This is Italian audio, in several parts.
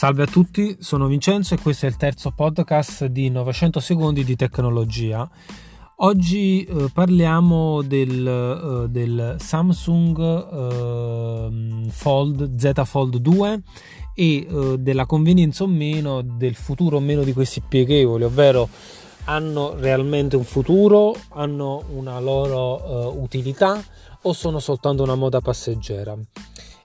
Salve a tutti, sono Vincenzo e questo è il terzo podcast di 900 secondi di tecnologia. Oggi eh, parliamo del, eh, del Samsung eh, Fold Z Fold 2 e eh, della convenienza o meno del futuro o meno di questi pieghevoli, ovvero hanno realmente un futuro, hanno una loro eh, utilità o sono soltanto una moda passeggera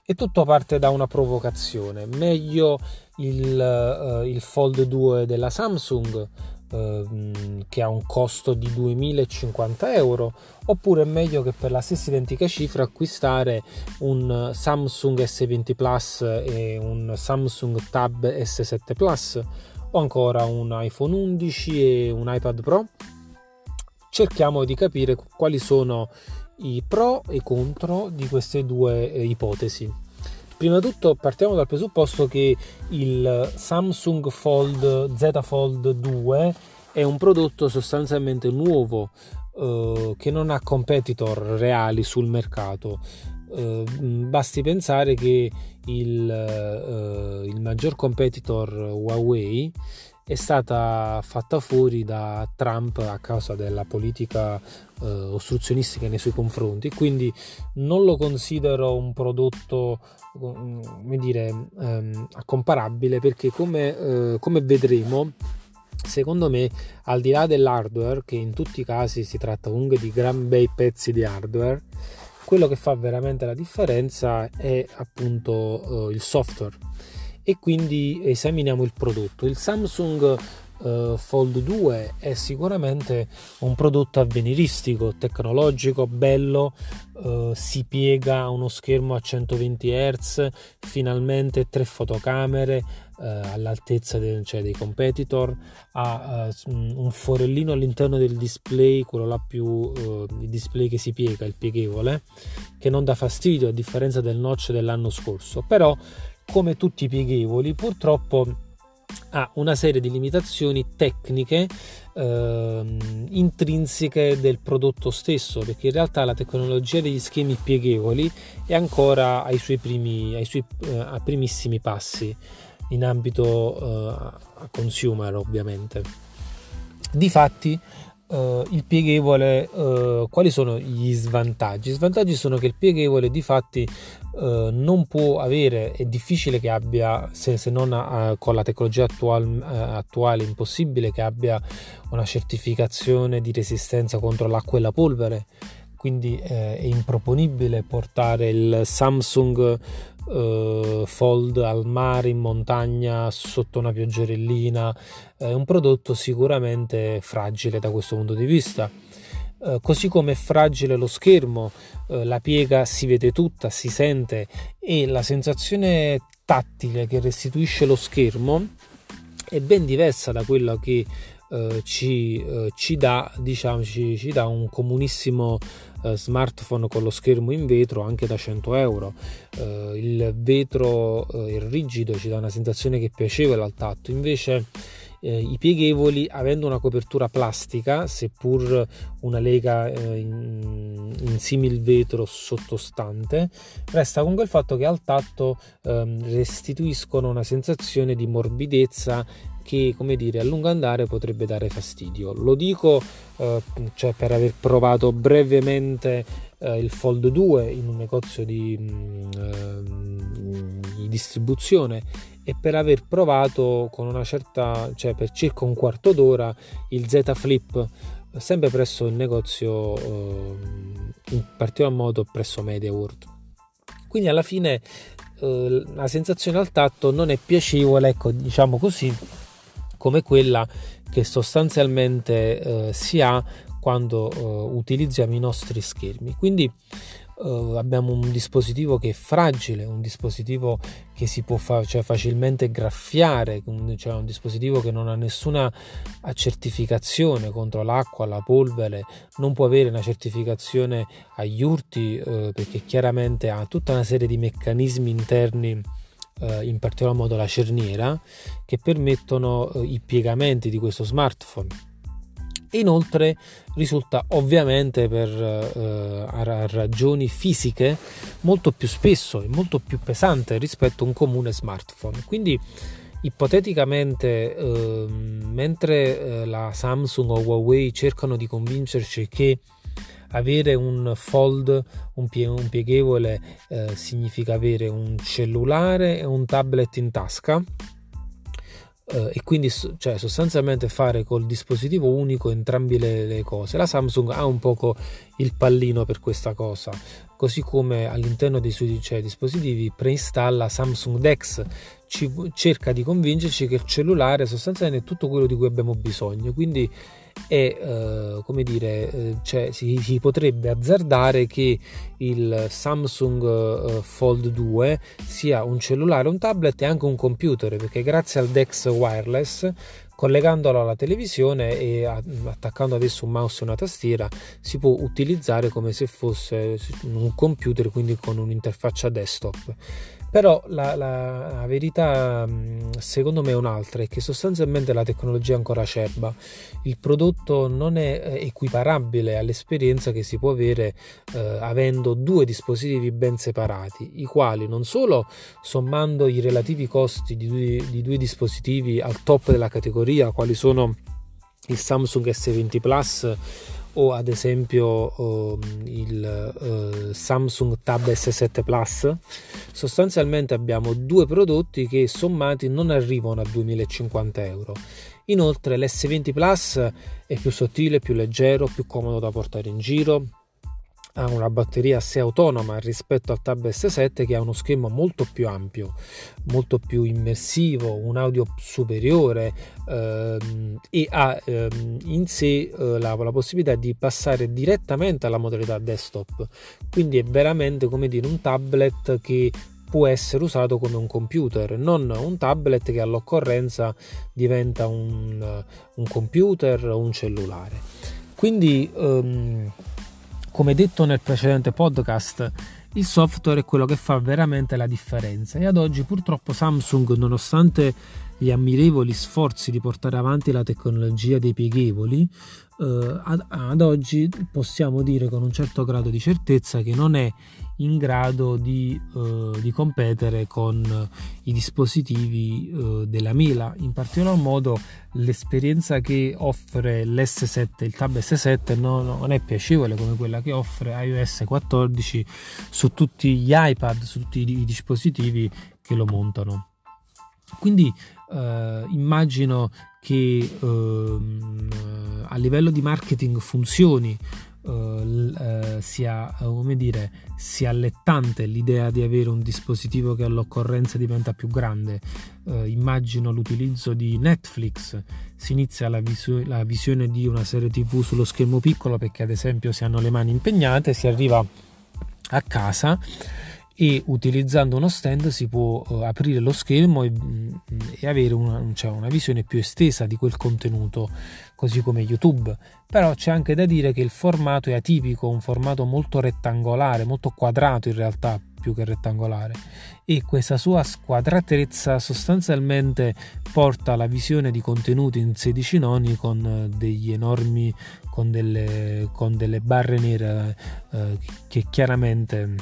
e tutto parte da una provocazione. Meglio il, uh, il Fold 2 della Samsung uh, che ha un costo di 2050 euro oppure è meglio che per la stessa identica cifra acquistare un Samsung S20 Plus e un Samsung Tab S7 Plus o ancora un iPhone 11 e un iPad Pro cerchiamo di capire quali sono i pro e i contro di queste due eh, ipotesi. Prima di tutto partiamo dal presupposto che il Samsung Fold Z Fold 2 è un prodotto sostanzialmente nuovo eh, che non ha competitor reali sul mercato. Eh, basti pensare che il, eh, il maggior competitor Huawei è stata fatta fuori da Trump a causa della politica eh, ostruzionistica nei suoi confronti, quindi non lo considero un prodotto mm, come dire, ehm, comparabile perché come, eh, come vedremo secondo me al di là dell'hardware che in tutti i casi si tratta comunque di gran bei pezzi di hardware quello che fa veramente la differenza è appunto eh, il software e quindi esaminiamo il prodotto. Il Samsung uh, Fold 2 è sicuramente un prodotto avveniristico, tecnologico, bello, uh, si piega uno schermo a 120 Hz, finalmente tre fotocamere uh, all'altezza de, cioè dei competitor, ha un forellino all'interno del display, quello là più il display che si piega, il pieghevole, che non dà fastidio a differenza del notch dell'anno scorso, però come tutti i pieghevoli, purtroppo ha una serie di limitazioni tecniche eh, intrinseche del prodotto stesso, perché in realtà la tecnologia degli schemi pieghevoli è ancora ai suoi, primi, ai suoi eh, primissimi passi in ambito eh, consumer, ovviamente. Difatti, Uh, il pieghevole, uh, quali sono gli svantaggi? Gli svantaggi sono che il pieghevole di fatti uh, non può avere, è difficile che abbia, se, se non con la tecnologia attual, attuale, impossibile che abbia una certificazione di resistenza contro l'acqua e la polvere, quindi è improponibile portare il Samsung uh, fold al mare, in montagna, sotto una pioggerellina, è un prodotto sicuramente fragile da questo punto di vista. Uh, così come è fragile lo schermo, uh, la piega si vede tutta, si sente e la sensazione tattile che restituisce lo schermo è ben diversa da quella che eh, ci, eh, ci, dà, diciamo, ci, ci, dà un comunissimo eh, smartphone con lo schermo in vetro anche da 100 euro. Eh, il vetro il rigido ci dà una sensazione che è piacevole al tatto, invece i pieghevoli avendo una copertura plastica seppur una lega in, in simil vetro sottostante resta comunque il fatto che al tatto eh, restituiscono una sensazione di morbidezza che come dire a lungo andare potrebbe dare fastidio. Lo dico eh, cioè per aver provato brevemente eh, il Fold 2 in un negozio di, mh, mm, eh, di distribuzione e per aver provato con una certa cioè per circa un quarto d'ora il Z Flip sempre presso il negozio eh, in particolar modo presso Media World quindi alla fine eh, la sensazione al tatto non è piacevole ecco diciamo così come quella che sostanzialmente eh, si ha quando eh, utilizziamo i nostri schermi. Quindi eh, abbiamo un dispositivo che è fragile, un dispositivo che si può fa- cioè facilmente graffiare, cioè un dispositivo che non ha nessuna certificazione contro l'acqua, la polvere, non può avere una certificazione agli urti eh, perché chiaramente ha tutta una serie di meccanismi interni eh, in particolar modo la cerniera, che permettono eh, i piegamenti di questo smartphone. Inoltre risulta ovviamente per eh, ragioni fisiche molto più spesso e molto più pesante rispetto a un comune smartphone. Quindi Ipoteticamente, eh, mentre la Samsung o Huawei cercano di convincerci che avere un fold, un, pie- un pieghevole, eh, significa avere un cellulare e un tablet in tasca, Uh, e quindi cioè, sostanzialmente fare col dispositivo unico entrambe le, le, cose. La Samsung ha un poco il pallino per questa cosa, così come all'interno dei suoi cioè, dispositivi preinstalla Samsung Dex, ci, cerca di convincerci che il cellulare sostanzialmente è tutto quello di cui abbiamo bisogno, quindi e eh, come dire eh, cioè, si, si, potrebbe azzardare che il Samsung eh, Fold 2 sia un cellulare, un tablet e anche un computer perché grazie al Dex Wireless collegandolo alla televisione e attaccando adesso un mouse e una tastiera si può utilizzare come se fosse un computer quindi con un'interfaccia desktop però la, la, la, verità secondo me è un'altra, è che sostanzialmente la tecnologia è ancora acerba, il prodotto non è eh, equiparabile all'esperienza che si può avere eh, avendo due dispositivi ben separati, i quali non solo sommando i relativi costi di due, di due dispositivi al top della categoria, quali sono il Samsung S20 Plus o ad esempio um, il uh, Samsung Tab S7 Plus. Sostanzialmente abbiamo due prodotti che sommati non arrivano a 2050 euro. Inoltre l'S20 Plus è più sottile più leggero più comodo da portare in giro ha una batteria assai autonoma rispetto al Tab S7 che ha uno schermo molto più ampio, molto più immersivo, un audio superiore ehm, e ha ehm, in sé eh, la, la, possibilità di passare direttamente alla modalità desktop. Quindi è veramente come dire un tablet che può essere usato come un computer, non un tablet che all'occorrenza diventa un, un computer o un cellulare. Quindi ehm, come detto nel precedente podcast, il software è quello che fa veramente la differenza. E ad oggi purtroppo Samsung, nonostante gli ammirevoli sforzi di portare avanti la tecnologia dei pieghevoli, eh, ad, ad, oggi possiamo dire con un certo grado di certezza che non è in grado di, eh, di competere con i dispositivi eh, della Mela, in particolar modo l'esperienza che offre l'S7, il Tab S7 no, non è piacevole come quella che offre iOS 14 su tutti gli iPad, su tutti i dispositivi che lo montano. Quindi eh, immagino che ehm, a livello di marketing funzioni Uh, sia, come dire, sia allettante l'idea di avere un dispositivo che all'occorrenza diventa più grande. Uh, immagino l'utilizzo di Netflix, si inizia la, visu- la, visione di una serie tv sullo schermo piccolo perché ad esempio si hanno le mani impegnate, si arriva a casa e utilizzando uno stand si può uh, aprire lo schermo e, mm, e avere una, cioè una, visione più estesa di quel contenuto, così come YouTube. Però c'è anche da dire che il formato è atipico, un formato molto rettangolare, molto quadrato in realtà più che rettangolare e questa sua squadratezza sostanzialmente porta alla visione di contenuti in 16 noni con eh, degli enormi con delle, con delle barre nere eh, che chiaramente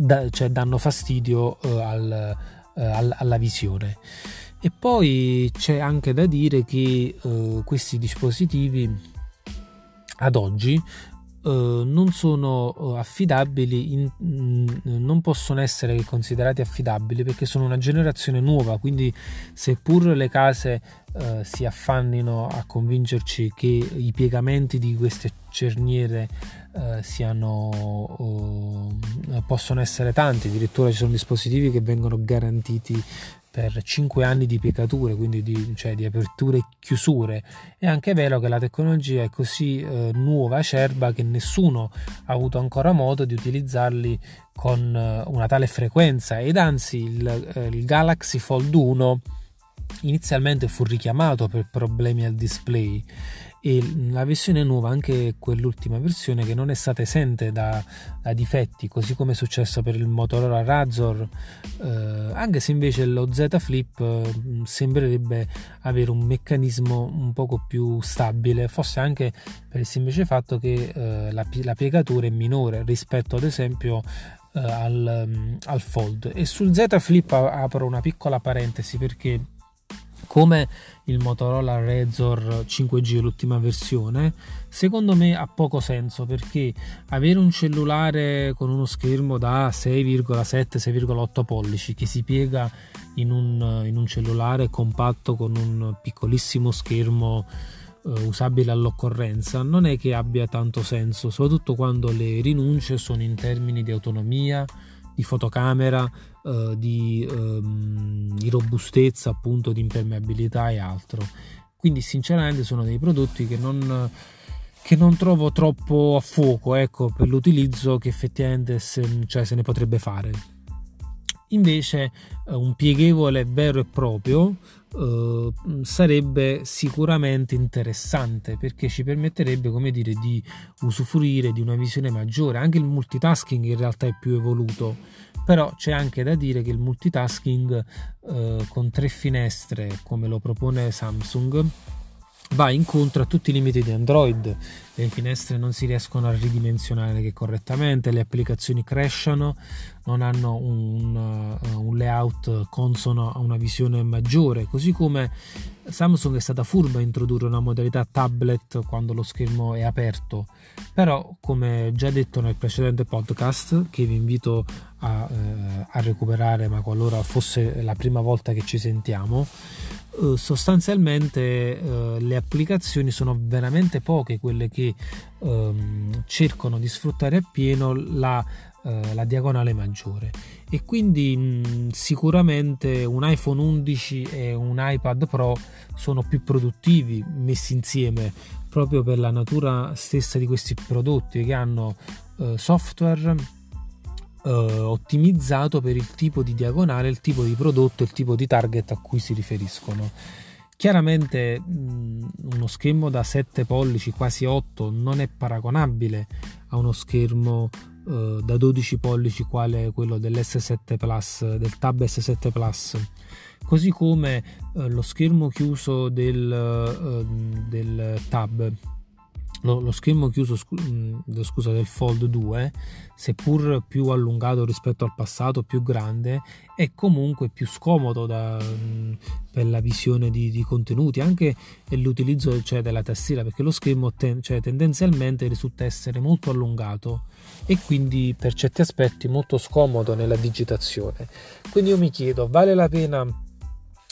da, cioè danno fastidio uh, al, al, alla visione. E poi c'è anche da dire che uh, questi dispositivi ad oggi Uh, non sono uh, affidabili, in, mm, non possono essere considerati affidabili perché sono una generazione nuova, quindi seppur le case uh, si affannino a convincerci che i piegamenti di queste cerniere siano, possono essere tanti, addirittura ci sono dispositivi che vengono garantiti per 5 anni di piegature, quindi di, cioè di, aperture e chiusure. È anche vero che la tecnologia è così eh, nuova, acerba, che nessuno ha avuto ancora modo di utilizzarli con eh, una tale frequenza ed anzi il, eh, il Galaxy Fold 1 inizialmente fu richiamato per problemi al display e la versione nuova, anche quell'ultima versione che non è stata esente da, da difetti, così come è successo per il Motorola Razor, eh, anche se invece lo Z Flip eh, sembrerebbe avere un meccanismo un poco più stabile, forse anche per il semplice fatto che eh, la, la, piegatura è minore rispetto ad esempio eh, al, al, Fold. E sul Z Flip apro una piccola parentesi perché come il Motorola Razor 5G, l'ultima versione, secondo me ha poco senso perché avere un cellulare con uno schermo da 6,7-6,8 pollici che si piega in un, in un cellulare compatto con un piccolissimo schermo eh, usabile all'occorrenza non è che abbia tanto senso, soprattutto quando le rinunce sono in termini di autonomia, di fotocamera, eh, di, ehm, di, robustezza, appunto di impermeabilità e altro. Quindi sinceramente sono dei prodotti che non, che non trovo troppo a fuoco ecco, per l'utilizzo che effettivamente se, cioè, se ne potrebbe fare. Invece eh, un pieghevole vero e proprio eh, sarebbe sicuramente interessante perché ci permetterebbe come dire di usufruire di una visione maggiore. Anche il multitasking in realtà è più evoluto però c'è anche da dire che il multitasking eh, con tre finestre come lo propone Samsung va incontro a tutti i limiti di Android. Le finestre non si riescono a ridimensionare correttamente le applicazioni crescano non hanno un, uh, un, layout consono a una visione maggiore, così come Samsung è stata furba a introdurre una modalità tablet quando lo schermo è aperto, però come già detto nel precedente podcast che vi invito a, eh, a recuperare, ma qualora fosse la prima volta che ci sentiamo, eh, sostanzialmente eh, le applicazioni sono veramente poche quelle che ehm, cercano di sfruttare appieno la eh, la diagonale maggiore. E quindi mh, sicuramente un iPhone 11 e un iPad Pro sono più produttivi messi insieme proprio per la natura stessa di questi prodotti che hanno software eh, ottimizzato per il tipo di diagonale, il tipo di prodotto, il tipo di target a cui si riferiscono. Chiaramente mh, uno schermo da 7 pollici, quasi 8, non è paragonabile a uno schermo eh, da 12 pollici quale quello dell'S7 Plus, del Tab S7 Plus, così come eh, lo schermo chiuso del, eh, del Tab lo, lo schermo chiuso mm, scusa, del Fold 2, seppur più allungato rispetto al passato, più grande, è comunque più scomodo da, mm, per la visione di, di contenuti, anche l'utilizzo cioè, della tastiera, perché lo schermo ten, cioè, tendenzialmente risulta essere molto allungato e quindi per certi aspetti molto scomodo nella digitazione. Quindi io mi chiedo, vale la pena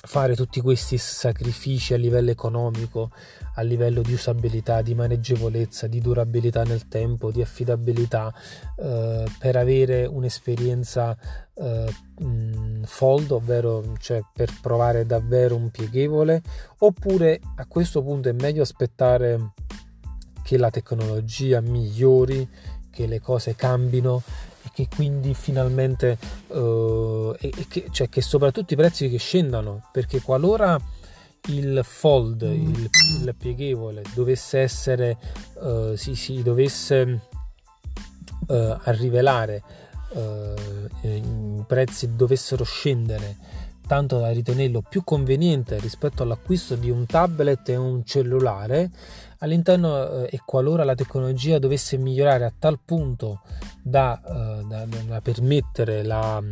fare tutti questi sacrifici a livello economico, a livello di usabilità, di maneggevolezza, di durabilità nel tempo, di affidabilità eh, per avere un'esperienza eh, fold, ovvero cioè per provare davvero un pieghevole, oppure a questo punto è meglio aspettare che la tecnologia migliori, che le cose cambino che quindi finalmente uh, e, e che, cioè che soprattutto i prezzi che scendano perché qualora il fold il, il pieghevole dovesse essere uh, si, si dovesse uh, a rivelare i prezzi dovessero scendere tanto da ritenerlo più conveniente rispetto all'acquisto di un tablet e un cellulare all'interno eh, e qualora la tecnologia dovesse migliorare a tal punto da, eh, da, da permettere la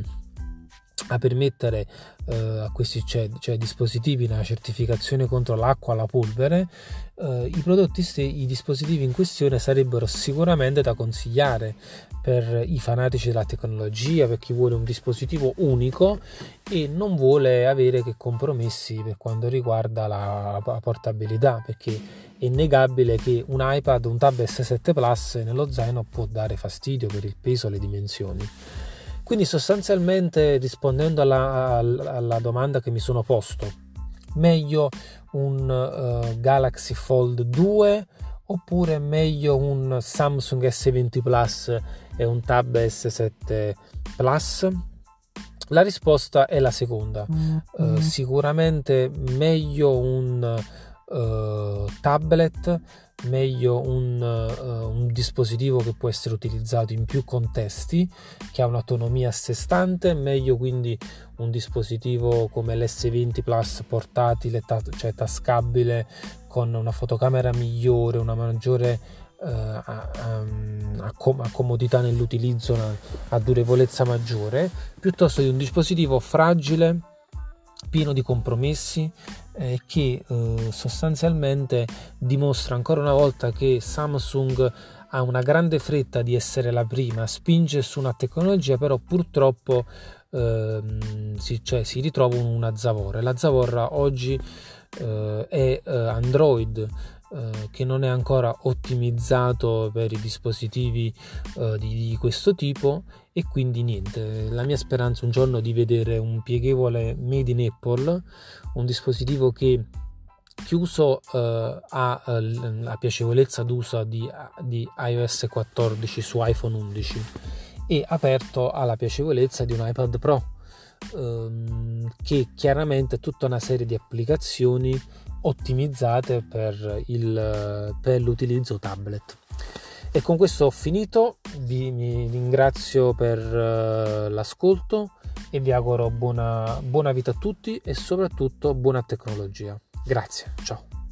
a permettere eh, a questi cioè, cioè, dispositivi una certificazione contro l'acqua, la polvere, eh, i prodotti, i dispositivi in questione sarebbero sicuramente da consigliare per i fanatici della tecnologia, per chi vuole un dispositivo unico e non vuole avere che compromessi per quanto riguarda la, la portabilità, perché è innegabile che un iPad, un Tab S7 Plus nello zaino può dare fastidio per il peso e le dimensioni. Quindi sostanzialmente rispondendo alla, alla domanda che mi sono posto, meglio un uh, Galaxy Fold 2 oppure meglio un Samsung S20 Plus e un Tab S7 Plus? La risposta è la seconda. Mm-hmm. Uh, sicuramente meglio un uh, tablet meglio un, uh, un, dispositivo che può essere utilizzato in più contesti, che ha un'autonomia a sé stante, meglio quindi un dispositivo come l'S20 Plus portatile, ta- cioè tascabile, con una fotocamera migliore, una maggiore eh, a, a, a, comodità nell'utilizzo, a durevolezza maggiore, piuttosto di un dispositivo fragile, pieno di compromessi eh, che eh, sostanzialmente dimostra ancora una volta che Samsung ha una grande fretta di essere la prima, spinge su una tecnologia, però purtroppo ehm, si, cioè, si ritrova una zavorra. La zavorra oggi eh, è eh, Android eh, che non è ancora ottimizzato per i dispositivi eh, di, di, questo tipo e quindi niente la mia speranza un giorno di vedere un pieghevole made in Apple un dispositivo che chiuso eh, ha eh, la piacevolezza d'uso di, di iOS 14 su iPhone 11 e aperto ha la piacevolezza di un iPad Pro ehm, che chiaramente ha tutta una serie di applicazioni ottimizzate per, il, per l'utilizzo tablet. E con questo ho finito, vi ringrazio per uh, l'ascolto e vi auguro buona, buona vita a tutti e soprattutto buona tecnologia. Grazie, ciao.